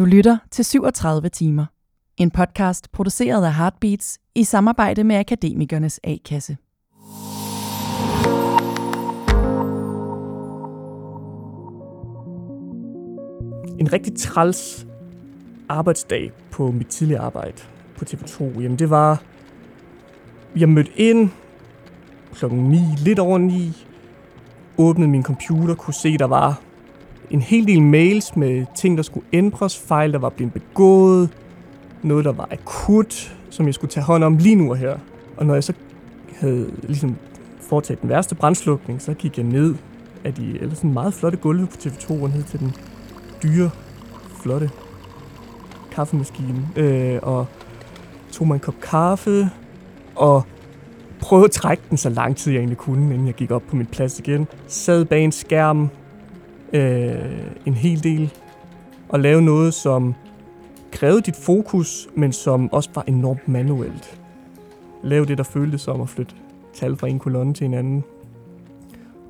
Du lytter til 37 timer. En podcast produceret af Heartbeats i samarbejde med Akademikernes A-kasse. En rigtig træls arbejdsdag på mit tidligere arbejde på TV2, jamen det var, jeg mødte ind klokken 9, lidt over 9, åbnede min computer, kunne se, der var en hel del mails med ting, der skulle ændres, fejl, der var blevet begået, noget, der var akut, som jeg skulle tage hånd om lige nu og her. Og når jeg så havde ligesom foretaget den værste brændslukning, så gik jeg ned af de eller sådan meget flotte gulve på TV2 og ned til den dyre, flotte kaffemaskine, øh, og tog mig en kop kaffe, og prøvede at trække den så lang tid, jeg egentlig kunne, inden jeg gik op på min plads igen. Sad bag en skærm øh, en hel del, og lave noget, som krævede dit fokus, men som også var enormt manuelt. Lave det, der føltes som at flytte tal fra en kolonne til en anden.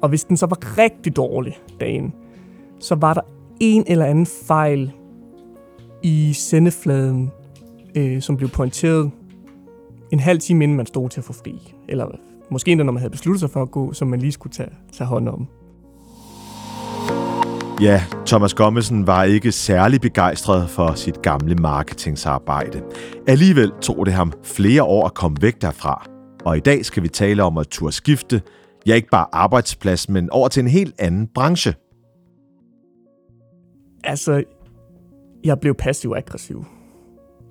Og hvis den så var rigtig dårlig dagen, så var der en eller anden fejl i sendefladen, øh, som blev pointeret en halv time inden man stod til at få fri. Eller måske endda når man havde besluttet sig for at gå, som man lige skulle tage, tage hånd om. Ja, Thomas Gommesen var ikke særlig begejstret for sit gamle marketingsarbejde. Alligevel tog det ham flere år at komme væk derfra. Og i dag skal vi tale om at turde skifte, ja ikke bare arbejdsplads, men over til en helt anden branche. Altså, jeg blev passiv-aggressiv.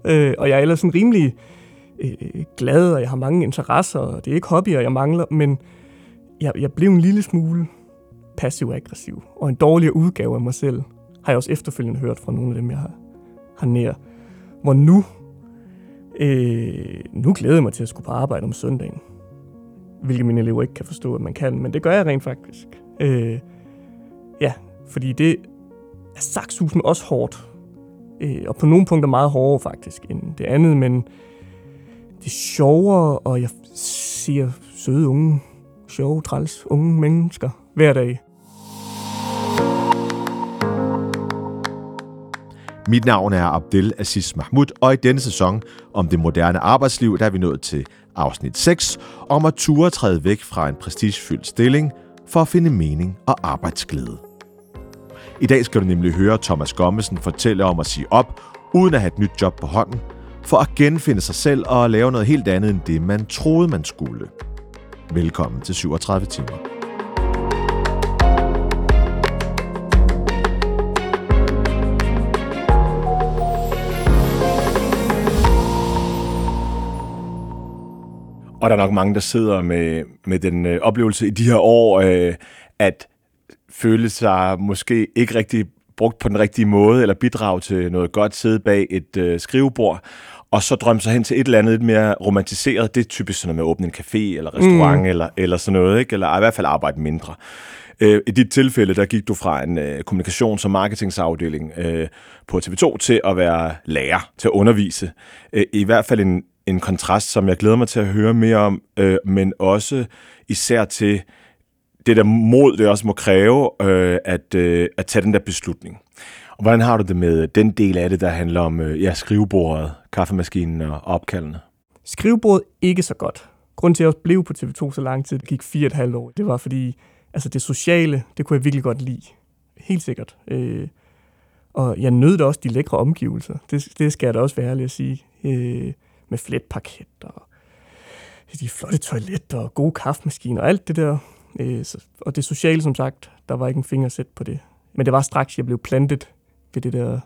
Øh, og jeg er ellers sådan rimelig øh, glad, og jeg har mange interesser, og det er ikke hobbyer, jeg mangler, men jeg, jeg blev en lille smule passiv-aggressiv, og en dårligere udgave af mig selv, har jeg også efterfølgende hørt fra nogle af dem, jeg har, har nær. Hvor nu, øh, nu glæder jeg mig til at skulle på arbejde om søndagen. Hvilket mine elever ikke kan forstå, at man kan, men det gør jeg rent faktisk. Øh, ja, fordi det er sagshusen også hårdt. Øh, og på nogle punkter meget hårdere faktisk end det andet, men det er sjovere, og jeg ser søde unge, sjove, træls unge mennesker hver dag. Mit navn er Abdel Aziz Mahmoud, og i denne sæson om det moderne arbejdsliv, der er vi nået til afsnit 6, om at ture træde væk fra en prestigefyldt stilling for at finde mening og arbejdsglæde. I dag skal du nemlig høre Thomas Gommesen fortælle om at sige op, uden at have et nyt job på hånden, for at genfinde sig selv og lave noget helt andet end det, man troede, man skulle. Velkommen til 37 timer. Og der er nok mange, der sidder med, med den øh, oplevelse i de her år, øh, at føle sig måske ikke rigtig brugt på den rigtige måde, eller bidrage til noget godt, sidde bag et øh, skrivebord, og så drømme sig hen til et eller andet lidt mere romantiseret. Det er typisk sådan noget med at åbne en café eller restaurant, mm. eller, eller sådan noget, ikke? eller i hvert fald arbejde mindre. Øh, I dit tilfælde, der gik du fra en øh, kommunikations- og marketingsafdeling øh, på TV2 til at være lærer, til at undervise. Øh, I hvert fald en, en kontrast, som jeg glæder mig til at høre mere om, øh, men også især til det der mod, det også må kræve øh, at, øh, at tage den der beslutning. Og hvordan har du det med den del af det, der handler om øh, ja, skrivebordet, kaffemaskinen og opkaldene? Skrivebordet ikke så godt. Grunden til, at jeg blev på TV2 så lang tid, det gik fire et halvt år, det var fordi, altså det sociale, det kunne jeg virkelig godt lide. Helt sikkert. Øh, og jeg nød da også de lækre omgivelser. Det, det skal jeg da også være ærlig at sige. Øh, med fletparket og de flotte toiletter og gode kaffemaskiner og alt det der. Øh, og det sociale, som sagt, der var ikke en fingersæt på det. Men det var straks, jeg blev plantet ved det der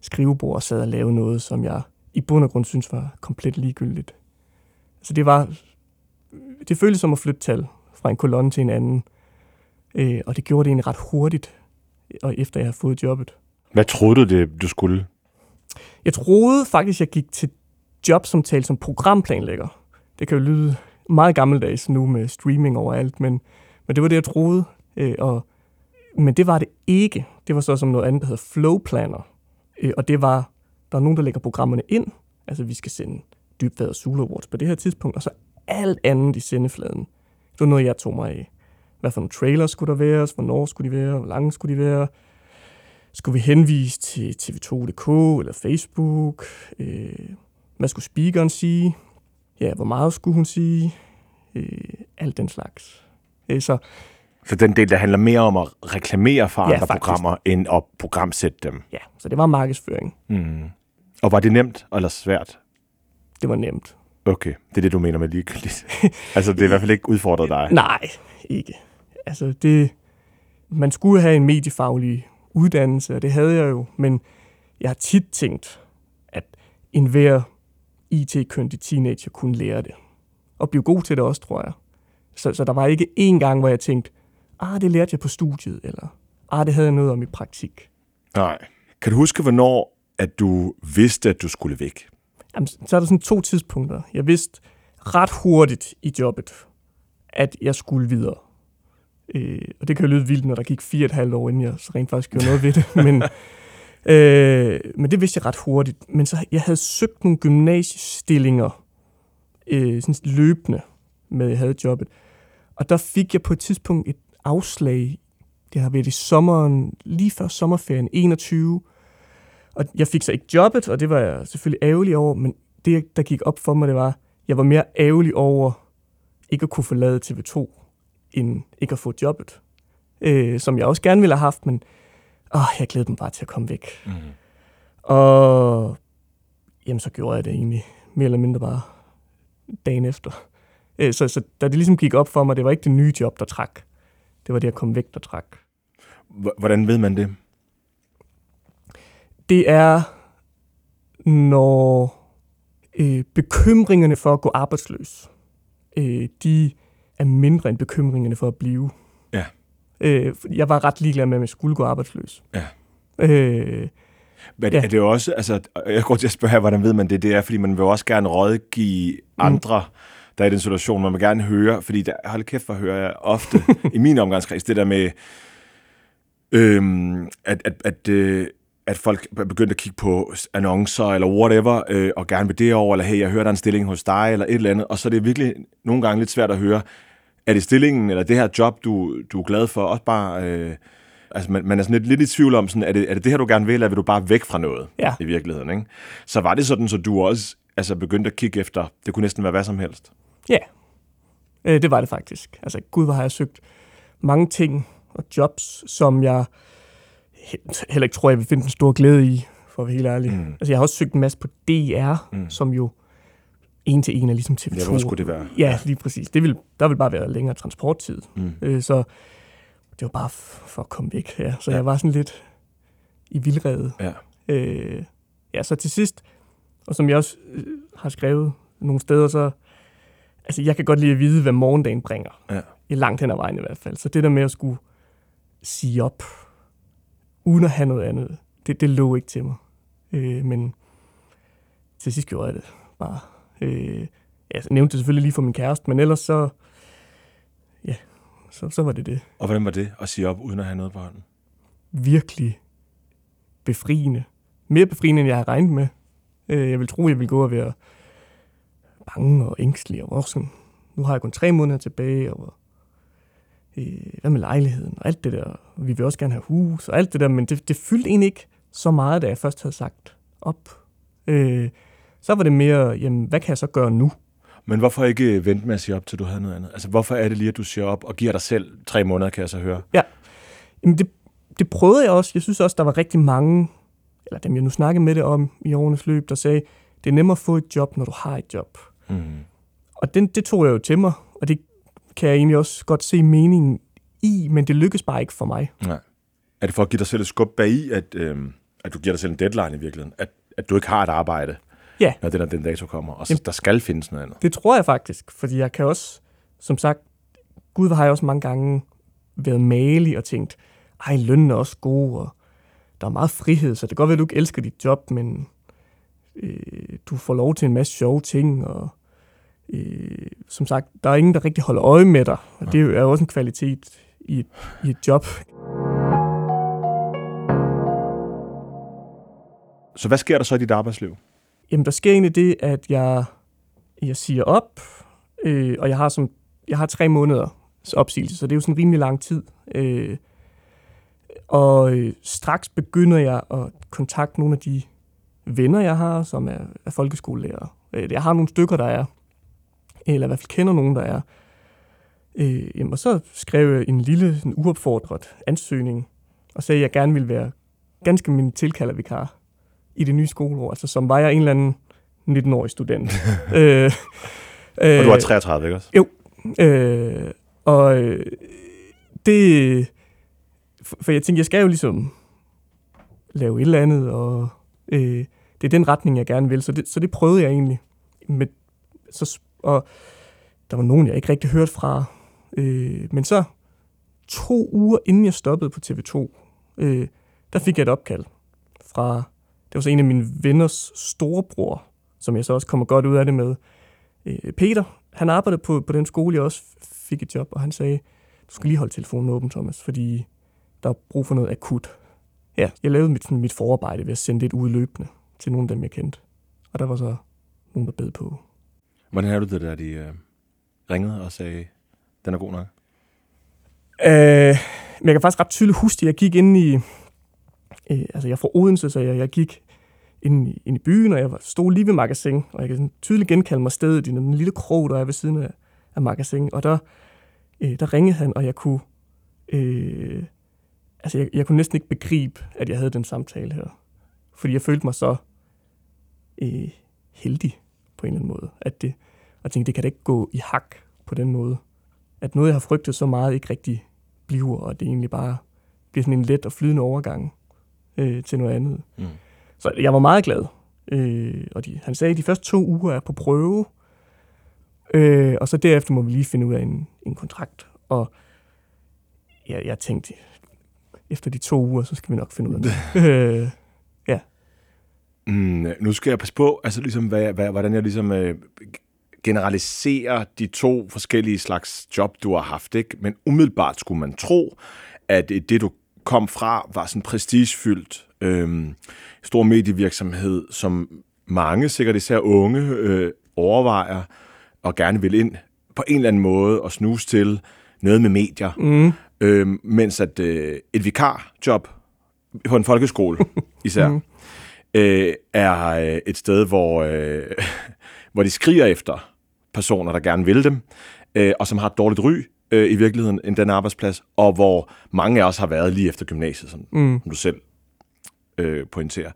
skrivebord og sad og lavede noget, som jeg i bund og grund synes var komplet ligegyldigt. Altså det var, det føltes som at flytte tal fra en kolonne til en anden. Øh, og det gjorde det egentlig ret hurtigt, og efter jeg havde fået jobbet. Hvad troede du, det du skulle? Jeg troede faktisk, jeg gik til jobsamtale som programplanlægger. Det kan jo lyde meget gammeldags nu med streaming overalt, men, men det var det, jeg troede. Øh, og, men det var det ikke. Det var så som noget andet, der hedder Flow Planner. Øh, og det var, der er nogen, der lægger programmerne ind. Altså, vi skal sende Dybvad og Sula Awards på det her tidspunkt, og så alt andet i sendefladen. Det var noget, jeg tog mig af. Hvad for nogle trailers skulle der være, hvornår skulle de være, hvor lange skulle de være. skulle vi henvise til tv2.dk eller Facebook? Øh, hvad skulle speakeren sige? Ja, hvor meget skulle hun sige? Øh, alt den slags. Øh, så Så den del, der handler mere om at reklamere for Ja, andre faktisk. programmer, end at programsætte dem. ja, så det var markedsføring. Mm. Og var det nemt eller svært? Det var nemt. Okay, det er det, du mener med ligegyldigt. altså, det er i hvert fald ikke udfordret dig. Nej, ikke. Altså, det, man skulle have en mediefaglig uddannelse, og det havde jeg jo, men jeg har tit tænkt, at enhver IT-køndig teenager kunne lære det. Og blive god til det også, tror jeg. Så, så der var ikke én gang, hvor jeg tænkte, ah, det lærte jeg på studiet, eller ah, det havde jeg noget om i praktik. Nej. Kan du huske, hvornår at du vidste, at du skulle væk? Jamen, så er der sådan to tidspunkter. Jeg vidste ret hurtigt i jobbet, at jeg skulle videre. Øh, og det kan jo lyde vildt, når der gik fire og et halvt år, inden jeg så rent faktisk gjorde noget ved det. Men, øh, men det vidste jeg ret hurtigt. Men så jeg havde søgt nogle gymnasiestillinger øh, sådan løbende, med jeg havde jobbet. Og der fik jeg på et tidspunkt et afslag. Det har været i sommeren, lige før sommerferien 21. Og jeg fik så ikke jobbet, og det var jeg selvfølgelig ærgerlig over, men det, der gik op for mig, det var, jeg var mere ærgerlig over ikke at kunne forlade TV2, end ikke at få jobbet. Øh, som jeg også gerne ville have haft, men åh, jeg glædede mig bare til at komme væk. Mm. Og jamen, så gjorde jeg det egentlig mere eller mindre bare dagen efter. Øh, så, så da det ligesom gik op for mig, det var ikke det nye job, der trak. Det var det at komme væk, der trak. Hvordan ved man det? det er, når øh, bekymringerne for at gå arbejdsløs, øh, de er mindre end bekymringerne for at blive. Øh, jeg var ret ligeglad med, om jeg skulle gå arbejdsløs. Ja. Øh, Men Ja. er det også, altså, jeg går til at spørge her, hvordan ved man det? Det er, fordi man vil også gerne rådgive andre, der er i den situation, man vil gerne høre, fordi der, hold kæft, hvor hører jeg ofte i min omgangskreds, det der med, øhm, at, at, at, øh, at folk er begyndt at kigge på annoncer eller whatever, øh, og gerne vil det over, eller hey, jeg hører, der er en stilling hos dig, eller et eller andet, og så er det virkelig nogle gange lidt svært at høre, er det stillingen, eller det her job, du, du er glad for, også bare... Øh, altså man, man er sådan lidt, lidt i tvivl om, sådan, er, det, er det det her, du gerne vil, eller vil du bare væk fra noget Ja. i virkeligheden? Ikke? Så var det sådan, så du også altså, begyndte at kigge efter, det kunne næsten være hvad som helst. ja, øh, det var det faktisk. Altså, gud, hvor har jeg søgt mange ting og jobs, som jeg he- heller ikke tror, jeg vil finde en stor glæde i, for at være helt ærlig. Mm. Altså, jeg har også søgt en masse på DR, mm. som jo en til en er ligesom TV2. Ja, hvor skulle det være? Ja, lige præcis. Det vil, der vil bare være længere transporttid. Mm. Øh, så det var bare for at komme væk. Ja. Så ja. jeg var sådan lidt i vildrede. Ja. Øh, ja, så til sidst, og som jeg også øh, har skrevet nogle steder, så altså jeg kan godt lide at vide, hvad morgendagen bringer. Ja. I langt hen ad vejen i hvert fald. Så det der med at skulle sige op, uden at have noget andet, det, det lå ikke til mig. Øh, men til sidst gjorde jeg det bare. Øh, jeg nævnte det selvfølgelig lige for min kæreste, men ellers så, ja, så, så var det det. Og hvordan var det at sige op, uden at have noget på hånden? Virkelig befriende. Mere befriende, end jeg havde regnet med. Øh, jeg vil tro, jeg ville gå og være bange og ængstelig og sådan, nu har jeg kun tre måneder tilbage, og øh, hvad med lejligheden og alt det der. Vi vil også gerne have hus og alt det der, men det, det fyldte egentlig ikke så meget, da jeg først havde sagt op. Øh, så var det mere, jamen, hvad kan jeg så gøre nu? Men hvorfor ikke vente med at sige op, til du havde noget andet? Altså, hvorfor er det lige, at du siger op og giver dig selv tre måneder, kan jeg så høre? Jamen det, det prøvede jeg også. Jeg synes også, der var rigtig mange, eller dem jeg nu snakkede med det om i årenes løb, der sagde, det er nemmere at få et job, når du har et job. Mm. Og den, det tog jeg jo til mig, og det kan jeg egentlig også godt se meningen i, men det lykkedes bare ikke for mig. Nej. Er det for at give dig selv et skub bag i, at, øhm, at du giver dig selv en deadline i virkeligheden? At, at du ikke har et arbejde, Ja. når den, den dato kommer, og så Jamen. der skal findes noget andet? Det tror jeg faktisk, fordi jeg kan også, som sagt, Gud har jeg også mange gange været malig og tænkt, ej, lønnen er også god, og der er meget frihed, så det kan godt være, at du ikke elsker dit job, men øh, du får lov til en masse sjove ting, og øh, som sagt, der er ingen, der rigtig holder øje med dig, og det er jo også en kvalitet i et, i et job. Så hvad sker der så i dit arbejdsliv? Jamen, der sker egentlig det, at jeg, jeg siger op, øh, og jeg har, som, jeg har tre måneder opsigelse, så det er jo sådan en rimelig lang tid. Øh, og øh, straks begynder jeg at kontakte nogle af de venner, jeg har, som er, er folkeskolelærer. Øh, jeg har nogle stykker, der er, eller i hvert fald kender nogen, der er. Øh, jamen, og så skrev jeg en lille sådan, uopfordret ansøgning, og sagde, at jeg gerne ville være ganske min tilkaldervikar i det nye skoleår. Altså, som var jeg en eller anden 19-årig student. øh, øh, og du var 33, ikke også? Jo. Øh, og øh, det... For jeg tænkte, jeg skal jo ligesom lave et eller andet, og øh, det er den retning, jeg gerne vil. Så det, så det prøvede jeg egentlig. Med, så, og der var nogen, jeg ikke rigtig hørte fra. Øh, men så to uger inden jeg stoppede på TV2, øh, der fik jeg et opkald fra, det var så en af mine venners storebror, som jeg så også kommer godt ud af det med. Øh, Peter, han arbejdede på, på den skole, jeg også fik et job, og han sagde, du skal lige holde telefonen åben, Thomas, fordi der er brug for noget akut. Ja, jeg lavede mit, mit forarbejde ved at sende det ud løbende til nogle af dem, jeg kendte. Og der var så nogen, der bed på. Hvordan havde du det, da de øh, ringede og sagde, den er god nok? Øh, men jeg kan faktisk ret tydeligt huske, at jeg gik ind i... Øh, altså, jeg er fra Odense, så jeg, jeg gik ind i, ind i byen, og jeg stod lige ved magasin, og jeg kan sådan tydeligt genkalde mig stedet i den lille krog, der er ved siden af, af magasin. Og der, øh, der ringede han, og jeg kunne... Øh, altså, jeg, jeg kunne næsten ikke begribe, at jeg havde den samtale her. Fordi jeg følte mig så øh, heldig på en eller anden måde. At det, og tænkte, det kan da ikke gå i hak på den måde. At noget, jeg har frygtet så meget, ikke rigtig bliver, og det egentlig bare bliver sådan en let og flydende overgang øh, til noget andet. Mm. Så jeg var meget glad. Øh, og de, han sagde, at de første to uger er på prøve, øh, og så derefter må vi lige finde ud af en, en kontrakt. Og ja, jeg tænkte, efter de to uger, så skal vi nok finde ud af det. øh, ja. Mm, nu skal jeg passe på, altså ligesom, hvad, hvad, hvordan jeg ligesom øh, generaliserer de to forskellige slags job, du har haft. Ikke? Men umiddelbart skulle man tro, at det, du kom fra, var sådan prestigefyldt øh, stor medievirksomhed, som mange, sikkert især unge, øh, overvejer og gerne vil ind på en eller anden måde og snuse til noget med medier. Mm. Øh, mens at øh, et vikarjob på en folkeskole især, mm. øh, er øh, et sted, hvor, øh, hvor de skriger efter personer, der gerne vil dem, øh, og som har et dårligt ry øh, i virkeligheden end den arbejdsplads, og hvor mange af os har været lige efter gymnasiet, som, mm. som du selv øh, pointerer.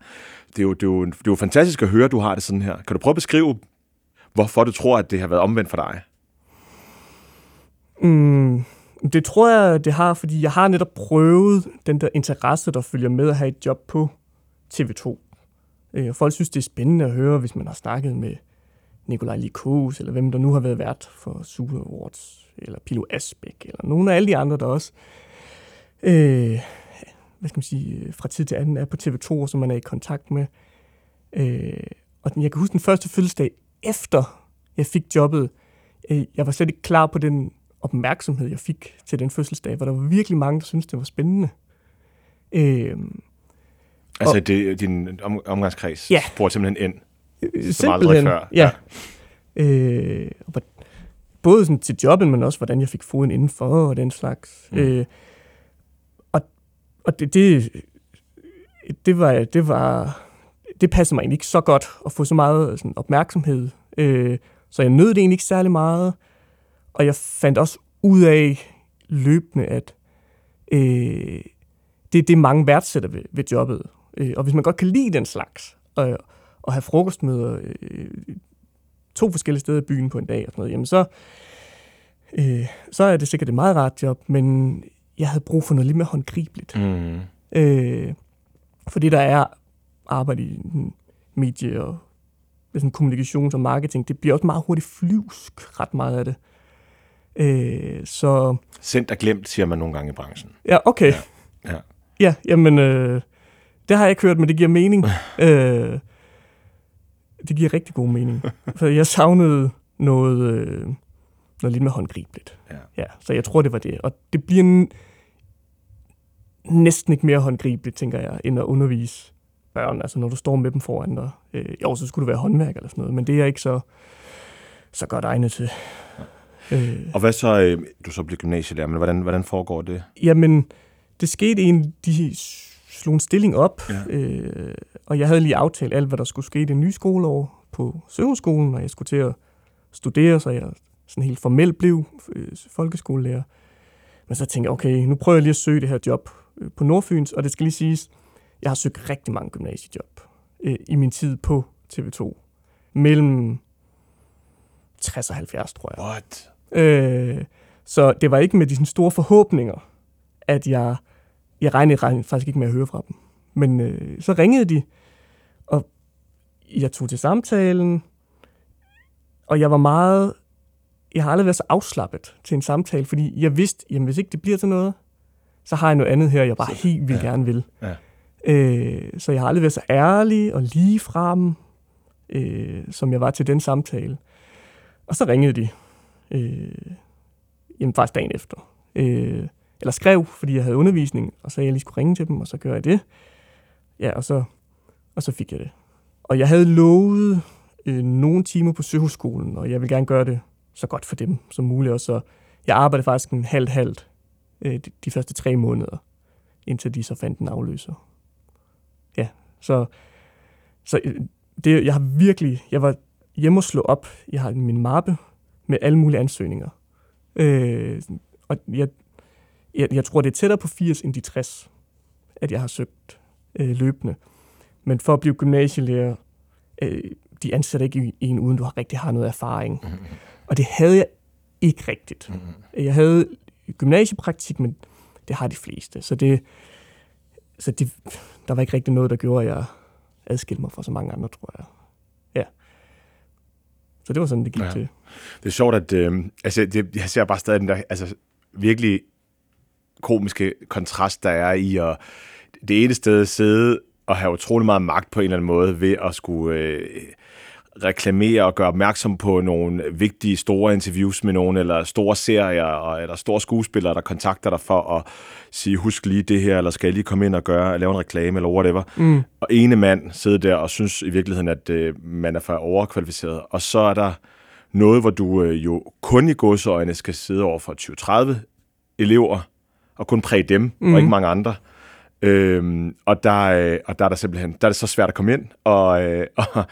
Det er, jo, det, er jo, det er jo fantastisk at høre, at du har det sådan her. Kan du prøve at beskrive, hvorfor du tror, at det har været omvendt for dig? Mm, det tror jeg, det har, fordi jeg har netop prøvet den der interesse, der følger med at have et job på TV2. Øh, folk synes, det er spændende at høre, hvis man har snakket med Nikolaj Likos, eller hvem der nu har været vært for Super Awards, eller Pilo Asbæk, eller nogle af alle de andre, der også øh, hvad skal man sige, fra tid til anden er på TV2, som man er i kontakt med. Øh, og jeg kan huske den første fødselsdag, efter jeg fik jobbet. Øh, jeg var slet ikke klar på den opmærksomhed, jeg fik til den fødselsdag, hvor der var virkelig mange, der syntes, det var spændende. Øh, altså, og, det, din om, omgangskreds ja, spurgte simpelthen ind? Øh, som aldrig før. Ja. ja. Øh, både sådan til jobbet, men også hvordan jeg fik foden indenfor og den slags. Mm. Øh, og og det, det, det, var, det var det passede mig egentlig ikke så godt at få så meget sådan, opmærksomhed. Øh, så jeg nød det egentlig ikke særlig meget. Og jeg fandt også ud af løbende, at øh, det er det, mange værdsætter ved, ved jobbet. Øh, og hvis man godt kan lide den slags, og, at have frokostmøder øh, to forskellige steder i byen på en dag og sådan noget, jamen så, øh, så er det sikkert et meget rart job, men jeg havde brug for noget lidt mere håndgribeligt. Mm. Øh, fordi der er arbejde i medie og sådan kommunikation og marketing, det bliver også meget hurtigt flyvsk, ret meget af det. Øh, så... Sendt og glemt, siger man nogle gange i branchen. Ja, okay. Ja, ja. ja jamen, øh, det har jeg ikke hørt, men det giver mening. øh, det giver rigtig god mening. For jeg savnede noget, øh, noget lidt mere håndgribeligt. Ja. ja. Så jeg tror, det var det. Og det bliver næsten ikke mere håndgribeligt, tænker jeg, end at undervise børn. Altså når du står med dem foran dig. Øh, jo, så skulle du være håndværk eller sådan noget, men det er jeg ikke så, så godt egnet til. Ja. Øh. Og hvad så, øh, du så bliver gymnasielærer, men hvordan, hvordan foregår det? Jamen, det skete egentlig, de slog en stilling op, Ja. øh, og jeg havde lige aftalt alt, hvad der skulle ske i det nye skoleår på Søvnskolen, og jeg skulle til at studere, så jeg sådan helt formelt blev øh, folkeskolelærer. Men så tænkte jeg, okay, nu prøver jeg lige at søge det her job øh, på Nordfyns, og det skal lige siges, jeg har søgt rigtig mange gymnasiejob øh, i min tid på TV2. Mellem 60 og 70, tror jeg. What? Øh, så det var ikke med de sådan store forhåbninger, at jeg, jeg regnede, regnede faktisk ikke med at høre fra dem. Men øh, så ringede de, og jeg tog til samtalen, og jeg var meget, jeg har aldrig været så afslappet til en samtale, fordi jeg vidste, jamen hvis ikke det bliver til noget, så har jeg noget andet her, jeg bare Så- helt vildt ja. gerne vil. Ja. Øh, så jeg har aldrig været så ærlig og lige frem, øh, som jeg var til den samtale. Og så ringede de. Øh, jamen faktisk dagen efter. Øh, eller skrev, fordi jeg havde undervisning, og så jeg lige skulle ringe til dem, og så gør jeg det. Ja, og så, og så fik jeg det. Og jeg havde lovet øh, nogle timer på Søhusskolen, og jeg vil gerne gøre det så godt for dem som muligt. Og så jeg arbejdede faktisk en halvt halvt øh, de, de første tre måneder, indtil de så fandt en afløser. Ja, så, så øh, det, jeg har virkelig, jeg var hjemme og slå op. Jeg har min mappe med alle mulige ansøgninger. Øh, og jeg, jeg, jeg tror, det er tættere på 80 end de 60, at jeg har søgt øh, løbende. Men for at blive gymnasielærer, øh, de ansætter ikke en, uden du har rigtig har noget erfaring. Mhm. Og det havde jeg ikke rigtigt. Jeg havde gymnasiepraktik, men det har de fleste. Så, det, så det, der var ikke rigtig noget, der gjorde, at jeg adskilte mig fra så mange andre, tror jeg. Ja. Så det var sådan, det gik ja. til. Det er sjovt, at øh, altså, det, jeg ser bare stadig den der altså, virkelig komiske kontrast, der er i at det ene sted sidde og have utrolig meget magt på en eller anden måde ved at skulle øh, reklamere og gøre opmærksom på nogle vigtige store interviews med nogen, eller store serier, og, eller store skuespillere, der kontakter dig for at sige, husk lige det her, eller skal jeg lige komme ind og gøre, lave en reklame, eller whatever. Mm. Og ene mand sidder der og synes i virkeligheden, at øh, man er for overkvalificeret. Og så er der noget, hvor du øh, jo kun i godsøjne skal sidde over for 20-30 elever, og kun præge dem, mm. Og ikke mange andre. Øhm, og, der, øh, og der er der simpelthen, der er det så svært at komme ind, og, øh, og,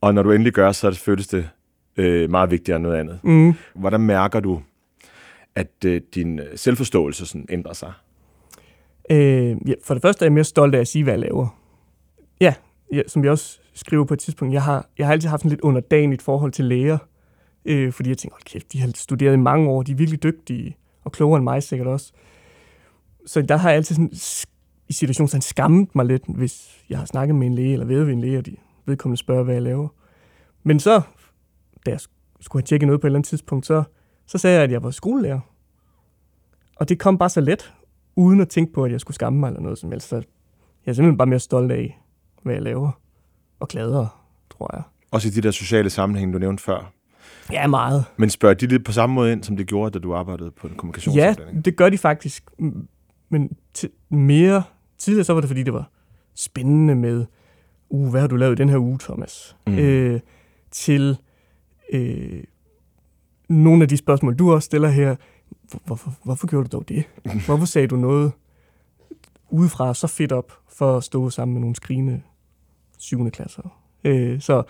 og når du endelig gør, så føles det øh, meget vigtigere end noget andet. Mm. Hvordan mærker du, at øh, din øh, selvforståelse sådan ændrer sig? Øh, ja, for det første er jeg mere stolt af at sige, hvad jeg laver. Ja, ja som jeg også skriver på et tidspunkt, jeg har, jeg har altid haft en lidt underdanigt forhold til læger, øh, fordi jeg tænker, hold kæft, de har studeret i mange år, de er virkelig dygtige, og klogere end mig sikkert også. Så der har jeg altid sådan, i situationen skammet mig lidt, hvis jeg har snakket med en læge, eller ved ved en læge, og de vedkommende spørger, hvad jeg laver. Men så, da jeg skulle have tjekket noget på et eller andet tidspunkt, så, så sagde jeg, at jeg var skolelærer. Og det kom bare så let, uden at tænke på, at jeg skulle skamme mig eller noget som helst. Så jeg er simpelthen bare mere stolt af, hvad jeg laver. Og gladere, tror jeg. Også i de der sociale sammenhænge, du nævnte før. Ja, meget. Men spørger de lidt på samme måde ind, som det gjorde, da du arbejdede på en Ja, kommunikationsafdeling? det gør de faktisk. Men mere tidligere, så var det, fordi det var spændende med, uh, hvad har du lavet den her uge, Thomas? Mm. Øh, til øh, nogle af de spørgsmål, du også stiller her. Hvor- Hvorfor, hvorfor gjorde du dog det? Hvorfor sagde du noget udefra så fedt op, for at stå sammen med nogle skrigende syvende klasser? Øh, så,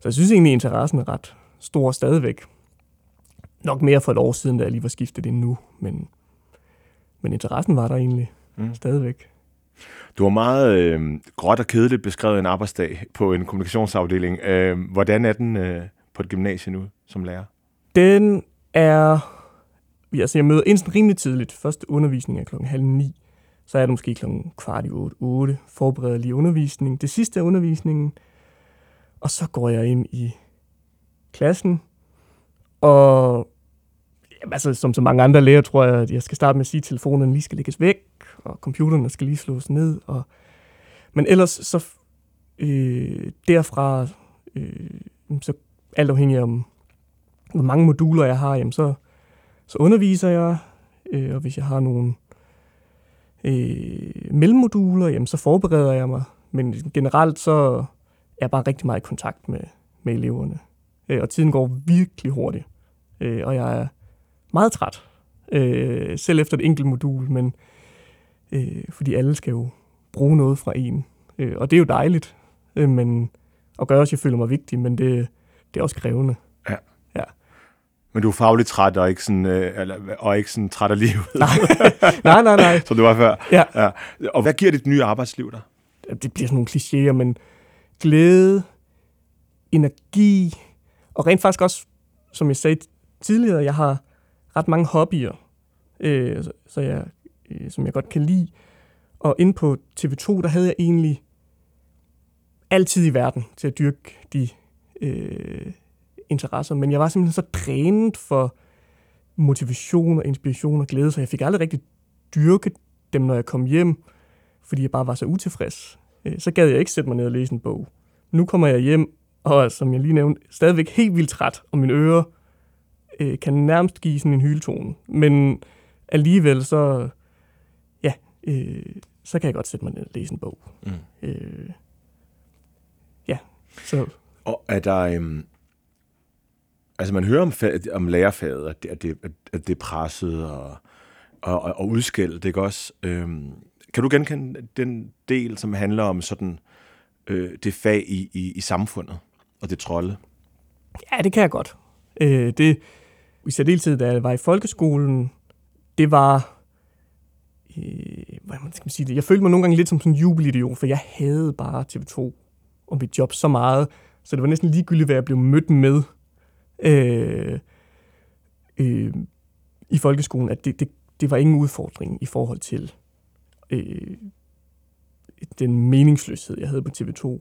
så jeg synes egentlig, interessen er ret stor stadigvæk. Nok mere for et år siden, da jeg lige var skiftet ind nu, men, men interessen var der egentlig Mm. stadigvæk. Du har meget øh, gråt og kedeligt beskrevet en arbejdsdag på en kommunikationsafdeling. Øh, hvordan er den øh, på et gymnasie nu som lærer? Den er... Altså, jeg møder ind sådan rimelig tidligt. Første undervisning er klokken halv ni. Så er det måske klokken kvart i otte, otte. Forbereder lige undervisning. Det sidste er undervisningen. Og så går jeg ind i klassen. Og jamen, altså, som så mange andre læger, tror jeg, at jeg skal starte med at sige, at telefonerne lige skal lægges væk, og computerne skal lige slås ned. Og... Men ellers så øh, derfra, øh, så alt afhængig af, om hvor mange moduler jeg har, jamen så, så underviser jeg, øh, og hvis jeg har nogle øh, mellemmoduler, jamen så forbereder jeg mig. Men generelt så er jeg bare rigtig meget i kontakt med, med eleverne. Øh, og tiden går virkelig hurtigt. Øh, og jeg er meget træt, øh, selv efter et enkelt modul, men Øh, fordi alle skal jo bruge noget fra en. Øh, og det er jo dejligt, øh, men, og gør også, at jeg føler mig vigtig, men det, det er også krævende. Men du er fagligt træt og ikke sådan, øh, eller, og ikke sådan træt af livet, Nej, nej, nej. som du var før. Ja. ja. Og hvad giver dit nye arbejdsliv dig? det bliver sådan nogle klichéer, men glæde, energi, og rent faktisk også, som jeg sagde tidligere, jeg har ret mange hobbyer, øh, så- jeg, øh, som jeg godt kan lide. Og inde på TV2, der havde jeg egentlig altid i verden til at dyrke de øh, interesser, men jeg var simpelthen så drænet for motivation og inspiration og glæde, så jeg fik aldrig rigtig dyrket dem, når jeg kom hjem, fordi jeg bare var så utilfreds. Øh, så gad jeg ikke sætte mig ned og læse en bog. Nu kommer jeg hjem, og som jeg lige nævnte, stadigvæk helt vildt træt, og mine ører øh, kan nærmest give sådan en hyletone. Men alligevel så, ja, øh, så kan jeg godt sætte mig ned og læse en bog. Mm. Øh, ja, så Og er der... Øhm, altså, man hører om, om lærerfaget, at det, at det, at det er presset og, og, og, og udskældt, ikke også? Øhm, kan du genkende den del, som handler om sådan øh, det fag i, i, i samfundet og det trolde? Ja, det kan jeg godt. Øh, det, i særdeleshed, da jeg var i folkeskolen, det var... Øh, hvordan skal man sige det? Jeg følte mig nogle gange lidt som sådan en jubelidiot, for jeg havde bare TV2 og mit job så meget, så det var næsten ligegyldigt, hvad jeg blev mødt med øh, øh, i folkeskolen, at det, det, det var ingen udfordring i forhold til øh, den meningsløshed, jeg havde på TV2.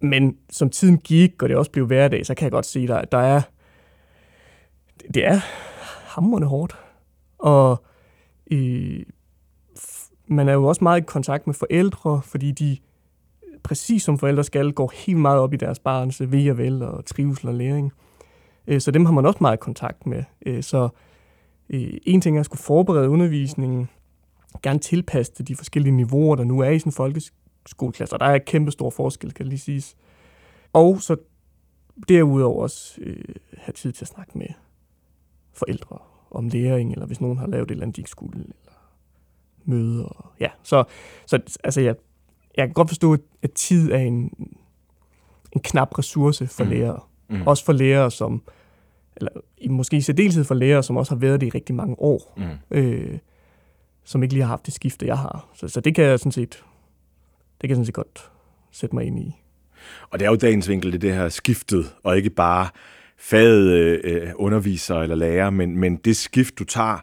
Men som tiden gik, og det også blev hverdag, så kan jeg godt se, at der er... Det er hammerende hårdt. Og øh, man er jo også meget i kontakt med forældre, fordi de, præcis som forældre skal, går helt meget op i deres barns ved og vel og trivsel og læring. Øh, så dem har man også meget kontakt med. Øh, så øh, en ting er at skulle forberede undervisningen, gerne tilpasse til de forskellige niveauer, der nu er i sådan en folkeskoleklasse, og der er kæmpe stor forskel, kan lige siges. Og så derudover også øh, have tid til at snakke med forældre om læring, eller hvis nogen har lavet et eller andet, de ikke skulle, eller møder. Ja, så, så altså, jeg, jeg kan godt forstå, at, tid er en, en knap ressource for Mm. lærere. Mm. Også for lærere, som, eller måske i særdeleshed for lærere, som også har været det i rigtig mange år, Mm. øh, som ikke lige har haft det skifte, jeg har. Så, så det kan jeg sådan set, det kan jeg sådan set godt sætte mig ind i. Og det er jo dagens vinkel, det, det her skiftet, og ikke bare faget øh, underviser eller lærer, men, men det skift, du tager,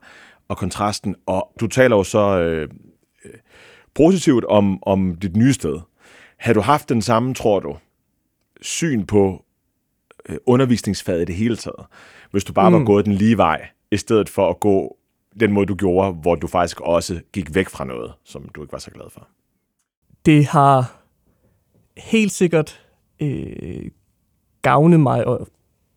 og kontrasten. Og du taler jo så øh, øh, positivt om, om dit nye sted. Har du haft den samme, tror du, syn på øh, undervisningsfaget i det hele taget, hvis du bare mm. var gået den lige vej, i stedet for at gå den måde, du gjorde, hvor du faktisk også gik væk fra noget, som du ikke var så glad for? Det har helt sikkert øh, gavnet mig og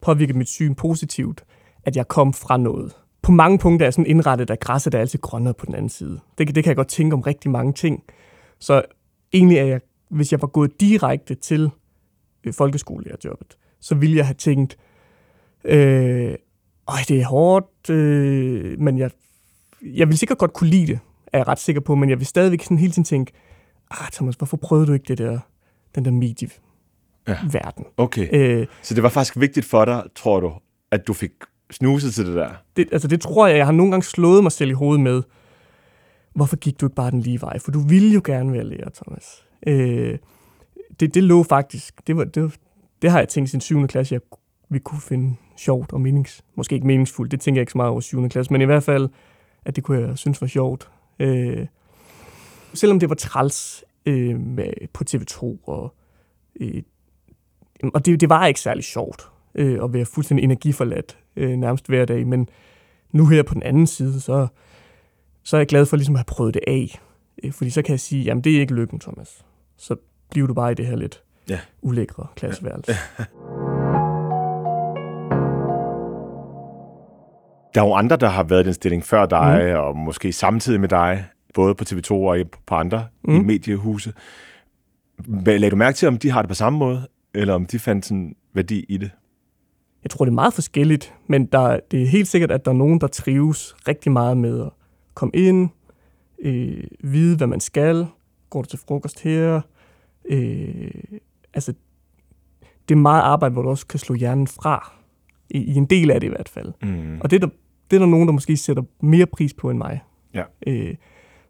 påvirket mit syn positivt, at jeg kom fra noget. På mange punkter er sådan indrettet, at græsset er altid grønnere på den anden side. Det, det kan jeg godt tænke om rigtig mange ting. Så egentlig er jeg, hvis jeg var gået direkte til øh, folkeskolelærerjobbet, så ville jeg have tænkt, øh, øj, det er hårdt, øh, men jeg, jeg vil sikkert godt kunne lide det, er jeg ret sikker på, men jeg vil stadigvæk sådan hele tiden tænke, ah Thomas, hvorfor prøvede du ikke det der, den der medieverden? Okay. Øh, Så det var faktisk vigtigt for dig, tror du, at du fik snuset til det der? det, altså det tror jeg, jeg har nogle gange slået mig selv i hovedet med, hvorfor gik du ikke bare den lige vej? For du ville jo gerne være lærer, Thomas. Øh, det, det lå faktisk, det, var, det, det har jeg tænkt siden 7. klasse, jeg vi kunne finde sjovt og menings, måske ikke meningsfuldt, det tænker jeg ikke så meget over 7. klasse, men i hvert fald, at det kunne jeg synes var sjovt. Øh, selvom det var træls øh, med, på TV2, og, øh, og det, det var ikke særlig sjovt øh, at være fuldstændig energiforladt øh, nærmest hver dag, men nu her på den anden side, så, så er jeg glad for ligesom at have prøvet det af. Øh, fordi så kan jeg sige, jamen det er ikke lykken, Thomas. Så bliver du bare i det her lidt Ja. ulækre klasseværelse. Ja. Der er jo andre, der har været i den stilling før dig, mm. og måske samtidig med dig, både på TV2 og på andre mm. i mediehuse. Lagde du mærke til, om de har det på samme måde, eller om de fandt sådan værdi i det? Jeg tror, det er meget forskelligt, men der, det er helt sikkert, at der er nogen, der trives rigtig meget med at komme ind, øh, vide, hvad man skal. Går du til frokost her? Øh, altså, det er meget arbejde, hvor du også kan slå hjernen fra. I, i en del af det i hvert fald. Mm. Og det er, der, det er der nogen, der måske sætter mere pris på end mig. Ja. Øh,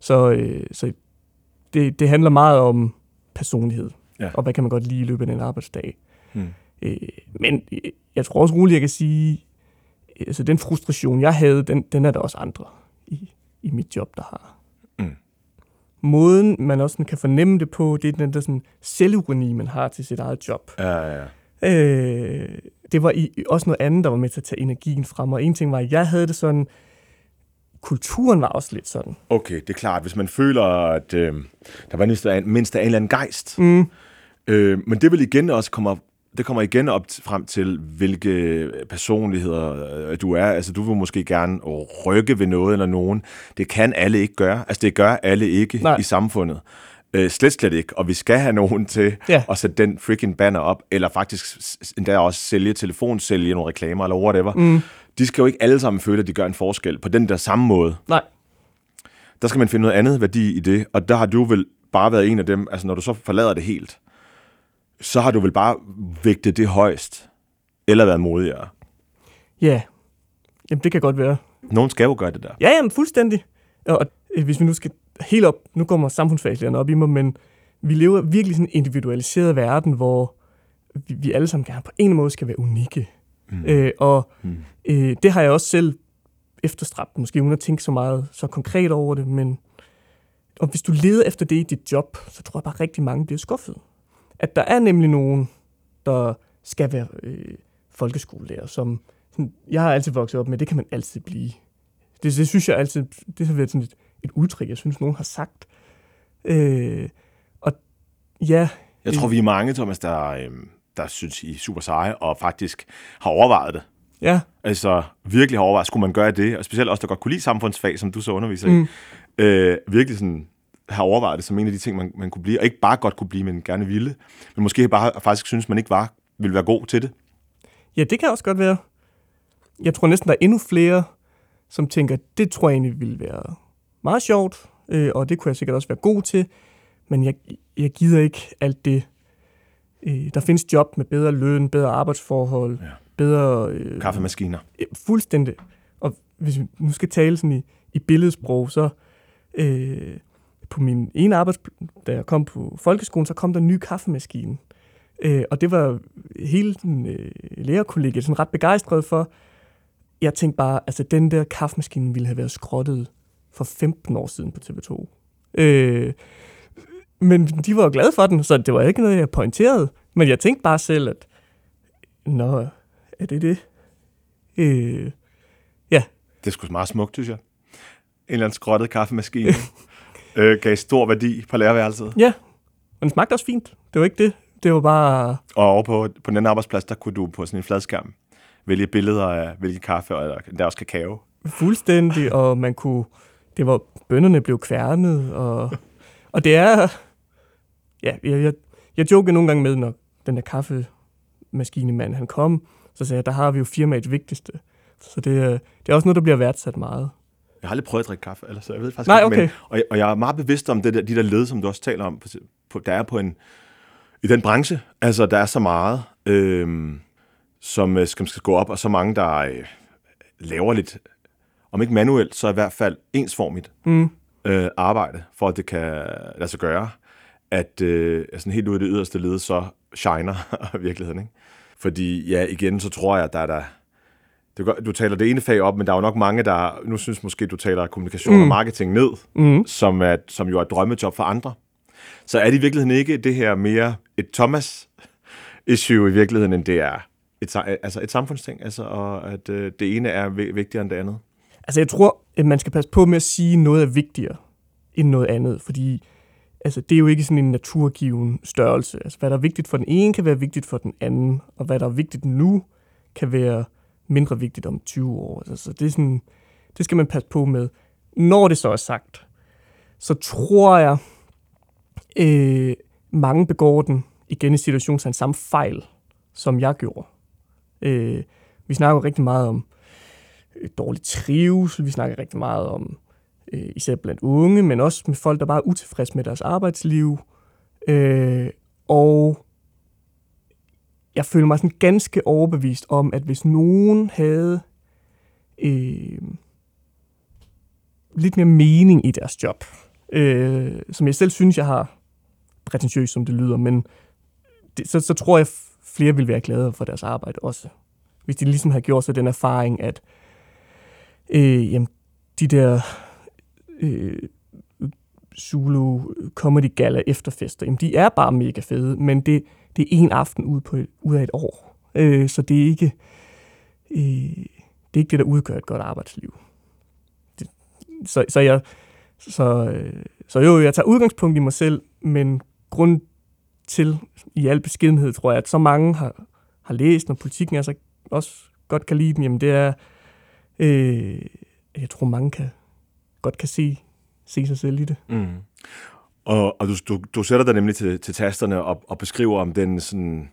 så øh, så det, det handler meget om personlighed. Ja. Og hvad kan man godt lide i løbet af en arbejdsdag. Mm. Øh, men øh, jeg tror også roligt, jeg kan sige, altså den frustration, jeg havde, den, den er der også andre i, i mit job, der har. Mm. Måden, man også kan fornemme det på, det er den der sådan selvironi, man har til sit eget job. Ja, ja, ja. Øh, det var i, også noget andet, der var med til at tage energien frem. Og en ting var, at jeg havde det sådan, kulturen var også lidt sådan. Okay, det er klart, hvis man føler, at øh, der var mindst, mindst af en eller anden gejst. Mm. Øh, men det vil igen også komme op, det kommer igen op frem til, hvilke personligheder øh, du er. Altså, du vil måske gerne rykke ved noget eller nogen. Det kan alle ikke gøre. Altså, det gør alle ikke Nej. i samfundet. Øh, slet, slet ikke. Og vi skal have nogen til Ja. at sætte den freaking banner op, eller faktisk endda også sælge telefon, sælge nogle reklamer, eller whatever. Mm. De skal jo ikke alle sammen føle, at de gør en forskel på den der samme måde. Nej. Der skal man finde noget andet værdi i det, og der har du vel bare været en af dem, altså når du så forlader det helt, så har du vel bare vægtet det højst, eller været modigere. Ja, jamen det kan godt være. Nogen skal jo gøre det der. Ja, jamen fuldstændig. Og øh, hvis vi nu skal helt op, nu kommer samfundsfagslærerne op i mig, men vi lever virkelig sådan en individualiseret verden, hvor vi, alle sammen gerne på en måde skal være unikke. Mm. Øh, og Mm. øh, det har jeg også selv efterstræbt, måske uden at tænke så meget så konkret over det, men og hvis du leder efter det i dit job, så tror jeg bare, at rigtig mange bliver skuffet. At der er nemlig nogen, der skal være øh, folkeskolelærer, som sådan, jeg har altid vokset op med, det kan man altid blive. Det, det synes jeg altid, det har været sådan et, et udtryk, jeg synes, nogen har sagt. Øh, og ja, Jeg tror, vi er mange, Thomas, der, øhm, der synes, I er super seje, og faktisk har overvejet det. ja, Altså virkelig har overvejet, skulle man gøre det? Og specielt også, der godt kunne lide samfundsfag, som du så underviser Mm. i. Øh, virkelig sådan har overvejet det som en af de ting, man, man kunne blive. Og ikke bare godt kunne blive, men gerne ville. Men måske bare faktisk synes, man ikke var, ville være god til det. ja, det kan også godt være. Jeg tror næsten, der er endnu flere, som tænker, det tror jeg egentlig ville være meget sjovt, øh, og det kunne jeg sikkert også være god til, men jeg, jeg gider ikke alt det. Øh, der findes job med bedre løn, bedre arbejdsforhold, Ja. bedre... Øh, Kaffemaskiner. Øh, Fuldstændig. Og hvis vi nu skal tale sådan i, i billedsprog, så øh, på min ene arbejdsplads, da jeg kom på folkeskolen, så kom der en ny kaffemaskine. Øh, og det var hele den øh, lærerkollegiet sådan ret begejstret for. Jeg tænkte bare, altså den der kaffemaskine ville have været skrottet for 15 år siden på TV2. Øh, men de var jo glade for den, så det var ikke noget, jeg pointerede. Men jeg tænkte bare selv, at nå, er det det? Øh, Det er sgu meget smukt, synes jeg. En eller anden skrottet kaffemaskine. øh, gav stor værdi på lærerværelset. Ja, men det smagte også fint. Det var ikke det. Det var bare... Og over på, på den anden arbejdsplads, der kunne du på sådan en fladskærm vælge billeder af hvilken kaffe, og der også kakao. fuldstændig, og man kunne... Det var... Bønderne blev kværnet, og... Og det er... Ja, jeg, jeg, jeg jokede nogle gange med, når den der kaffemaskinemand, han kom, så sagde jeg, der har vi jo firmaets vigtigste. Så det, er- det er også noget, der bliver værdsat meget. Jeg har aldrig prøvet at drikke kaffe, eller så jeg ved faktisk Nej, ikke, okay. men, og, jeg, og jeg er meget bevidst om det der, de der led, som du også taler om, på, der er på en, i den branche. Altså, der er så meget, øhm, som øh, skal, skal gå op, og så mange, der øh, laver lidt, om ikke manuelt, så i hvert fald ensformigt Mm. øh, arbejde, for at det kan lade sig gøre, at øh, altså helt ude i det yderste led, så shiner virkeligheden. Ikke? Fordi ja, igen, så tror jeg, der er der, det godt, du taler det ene fag op, men der er jo nok mange, der nu synes måske, du taler kommunikation mm. og marketing ned, Mm. som, er, som jo er et drømmejob for andre. Så er det i virkeligheden ikke det her mere et Thomas-issue i virkeligheden, end det er et, altså et samfundsting, altså, og at øh, det ene er vi- vigtigere end det andet. Altså, jeg tror, at man skal passe på med at sige, at noget er vigtigere end noget andet, fordi altså, det er jo ikke sådan en naturgiven størrelse. Altså, hvad der er vigtigt for den ene, kan være vigtigt for den anden, og hvad der er vigtigt nu, kan være mindre vigtigt om 20 år. Altså, så det, er sådan, det skal man passe på med. Når det så er sagt, så tror jeg, øh, mange begår den igen i situationen samme fejl, som jeg gjorde. Øh, vi snakker rigtig meget om øh, dårlig trivsel, vi snakker rigtig meget om øh, især blandt unge, men også med folk, der bare er utilfredse med deres arbejdsliv. Øh, og jeg føler mig sådan ganske overbevist om, at hvis nogen havde øh, lidt mere mening i deres job, øh, som jeg selv synes, jeg har, prætentiøst som det lyder, men det, så, så tror jeg, flere vil være glade for deres arbejde også. Hvis de ligesom har gjort sig den erfaring, at øh, jamen, de der øh, Zulu Comedy Gala efterfester, jamen, de er bare mega fede, men det, det er en aften ud, på, ud af et år. Øh, så det er ikke øh, det er ikke det, der udgør et godt arbejdsliv. Det, så, så jeg så, øh, så jo, jeg tager udgangspunkt i mig selv, men grund til, i al beskedenhed, tror jeg, at så mange har, har læst, når politikken altså også godt kan lide dem, jamen det er, øh, jeg tror mange kan, godt kan se, se sig selv i det. Mm. Og, og du, du, du sætter dig nemlig til, til tasterne og, og beskriver om den sådan,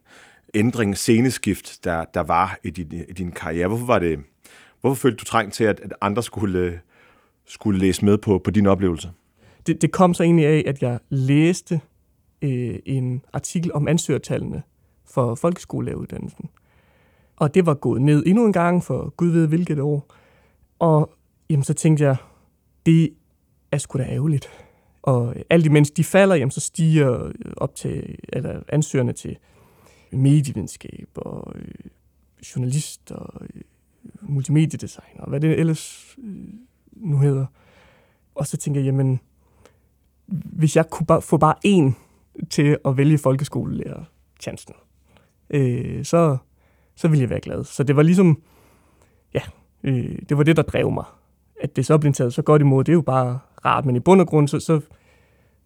ændring, sceneskift, der, der var i din, i din karriere. Hvorfor var det, hvorfor følte du trængt til, at, at andre skulle, skulle læse med på, på din oplevelse? Det, det kom så egentlig af, at jeg læste øh, en artikel om ansøgertallene for folkeskolelæreruddannelsen. Og det var gået ned endnu en gang for gud ved hvilket år. Og jamen, så tænkte jeg, det er sgu da ærgerligt. Og alt imens de falder, jamen, så stiger øh, op til, eller ansøgerne til medievidenskab og øh, journalist og øh, multimediedesign og hvad det ellers øh, nu hedder. Og så tænker jeg, jamen, hvis jeg kunne bare, få bare én til at vælge folkeskolelærer chancen, øh, så, så ville jeg være glad. Så det var ligesom, ja, øh, det var det, der drev mig. At det så blev taget så godt imod, det er jo bare rart, men i bund og grund, så, så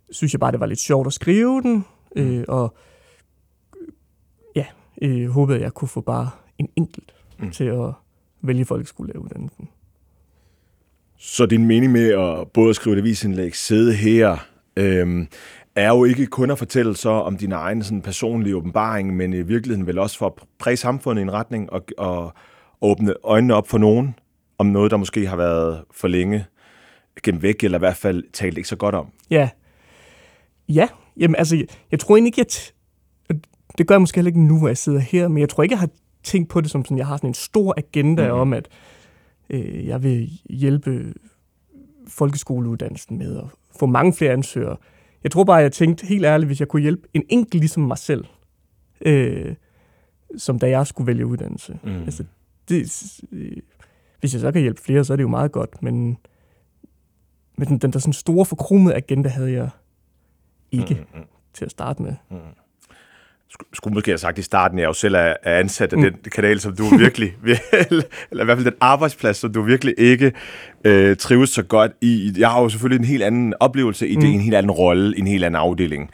synes jeg bare, det var lidt sjovt at skrive den, øh, og ja, øh, håbede, at jeg kunne få bare en enkelt mm. til at vælge folkeskolelæreruddannelsen. Så din mening med at både skrive et avisindlæg, sidde her, øhm, er jo ikke kun at fortælle så om din egen sådan, personlige åbenbaring, men i virkeligheden vel også for at præge samfundet i en retning og, og åbne øjnene op for nogen om noget, der måske har været for længe gennem væk, eller i hvert fald talt ikke så godt om. Ja. Ja, jamen altså, jeg, jeg tror egentlig ikke, at det gør jeg måske heller ikke nu, hvor jeg sidder her, men jeg tror ikke, jeg har tænkt på det som sådan, jeg har sådan en stor agenda mm-hmm. om, at øh, jeg vil hjælpe folkeskoleuddannelsen med at få mange flere ansøgere. Jeg tror bare, jeg tænkte helt ærligt, hvis jeg kunne hjælpe en enkelt ligesom mig selv, øh, som da jeg skulle vælge uddannelse. Mm. Altså, det, øh, hvis jeg så kan hjælpe flere, så er det jo meget godt, men, men den, den der sådan store forkromede agenda havde jeg ikke mm, mm. til at starte med. Mm skulle måske have sagt i starten, at jeg jo selv er, ansat af mm. den kanal, som du virkelig, eller i hvert fald den arbejdsplads, som du virkelig ikke øh, trives så godt i. Jeg har jo selvfølgelig en helt anden oplevelse i det, mm. en helt anden rolle, en helt anden afdeling.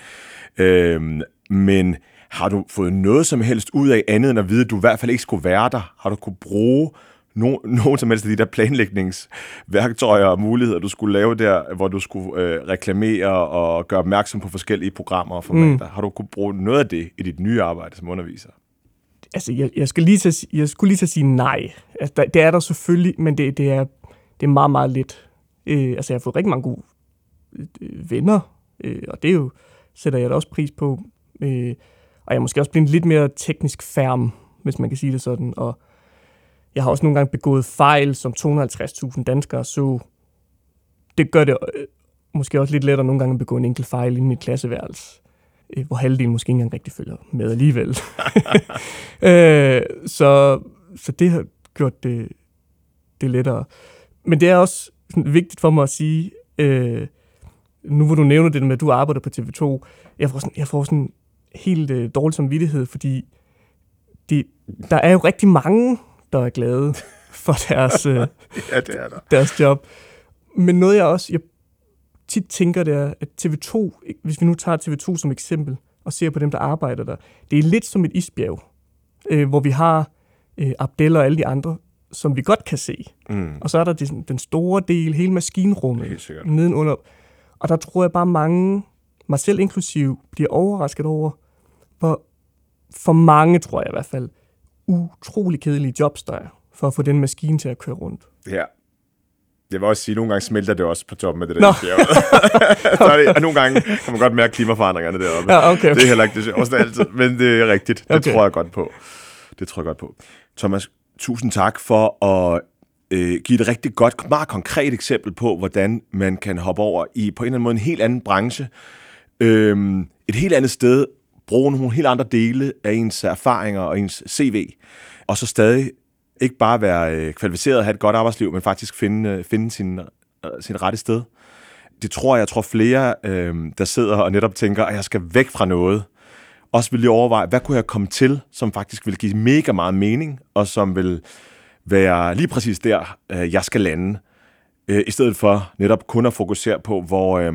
Øh, men har du fået noget som helst ud af andet, end at vide, at du i hvert fald ikke skulle være der? Har du kunne bruge no, nogen som helst af de der planlægningsværktøjer og muligheder, du skulle lave der, hvor du skulle øh, reklamere og gøre opmærksom på forskellige programmer og formater. Mm. Har du kunne bruge noget af det i dit nye arbejde som underviser? Altså, jeg, jeg, skal lige til, jeg skulle lige til at sige nej. Altså, der, det er der selvfølgelig, men det, det, er, det er meget, meget lidt. Øh, altså, jeg har fået rigtig mange gode øh, venner, øh, og det er jo, sætter jeg da også pris på. Øh, og jeg er måske også blevet lidt mere teknisk færm, hvis man kan sige det sådan, og jeg har også nogle gange begået fejl, som 250.000 danskere så. Det gør det øh, måske også lidt lettere nogle gange at begå en enkelt fejl inden i et klasseværelse, øh, hvor halvdelen måske ikke engang rigtig følger med alligevel. øh, så, så det har gjort det, det lettere. Men det er også vigtigt for mig at sige, øh, nu hvor du nævner det med, at du arbejder på TV2, jeg får sådan, jeg får sådan helt øh, dårlig samvittighed, fordi de, der er jo rigtig mange der er glade for deres, øh, ja, det er der. deres job. Men noget jeg også jeg tit tænker, det er, at TV2, hvis vi nu tager TV2 som eksempel, og ser på dem, der arbejder der, det er lidt som et isbjerg, øh, hvor vi har øh, Abdel og alle de andre, som vi godt kan se. Mm. Og så er der det, den store del, hele maskinrummet nedenunder. Og der tror jeg bare mange, mig selv inklusiv, bliver overrasket over, hvor for mange, tror jeg i hvert fald, utrolig kedelige jobs, der er, for at få den maskine til at køre rundt. Ja. Jeg vil også sige, at nogle gange smelter det også på toppen af det der bjerg. Så er det, og nogle gange kan man godt mærke klimaforandringerne deroppe. Ja, okay. Det er heller ikke det sjoveste altid, men det er rigtigt. Det Okay. tror jeg godt på. Det tror jeg godt på. Thomas, tusind tak for at øh, give et rigtig godt, meget konkret eksempel på, hvordan man kan hoppe over i på en eller anden måde en helt anden branche, øh, et helt andet sted, bruge nogle helt andre dele af ens erfaringer og ens CV, og så stadig ikke bare være øh, kvalificeret og have et godt arbejdsliv, men faktisk finde, øh, finde sin, øh, sin rette sted. Det tror jeg, jeg tror flere, øh, der sidder og netop tænker, at jeg skal væk fra noget, også vil lige overveje, hvad kunne jeg komme til, som faktisk vil give mega meget mening, og som vil være lige præcis der, øh, jeg skal lande, øh, i stedet for netop kun at fokusere på, hvor, øh,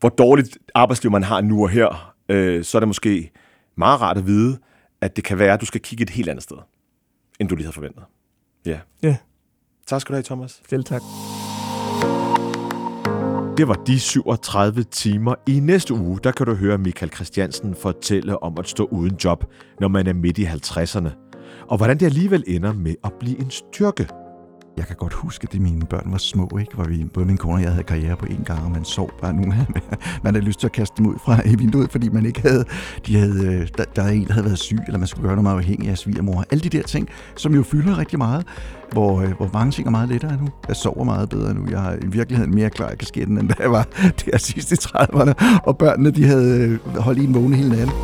hvor dårligt arbejdsliv man har nu og her, øh, så er det måske meget rart at vide, at det kan være, at du skal kigge et helt andet sted, end du lige havde forventet. Ja. Ja. Tak skal du have, Thomas. Selv tak. Det var de 37 timer. I næste uge, der kan du høre Michael Christiansen fortælle om at stå uden job, når man er midt i 50'erne. Og hvordan det alligevel ender med at blive en styrke. Jeg kan godt huske, at mine børn var små, ikke? Hvor vi, både min kone og jeg havde karriere på én gang, og man sov bare nu. Man havde lyst til at kaste dem ud fra i vinduet, fordi man ikke havde... De havde øh, der, der en, der havde været syg, eller man skulle gøre noget meget afhængig af svigermor. Alle de der ting, som jo fylder rigtig meget, hvor, øh, hvor mange ting er meget lettere nu. Jeg sover meget bedre nu. Jeg har i virkeligheden mere klar i kasketten, end da jeg var der sidste 30'erne. Og børnene, de havde øh, holdt holdt en vågne hele natten.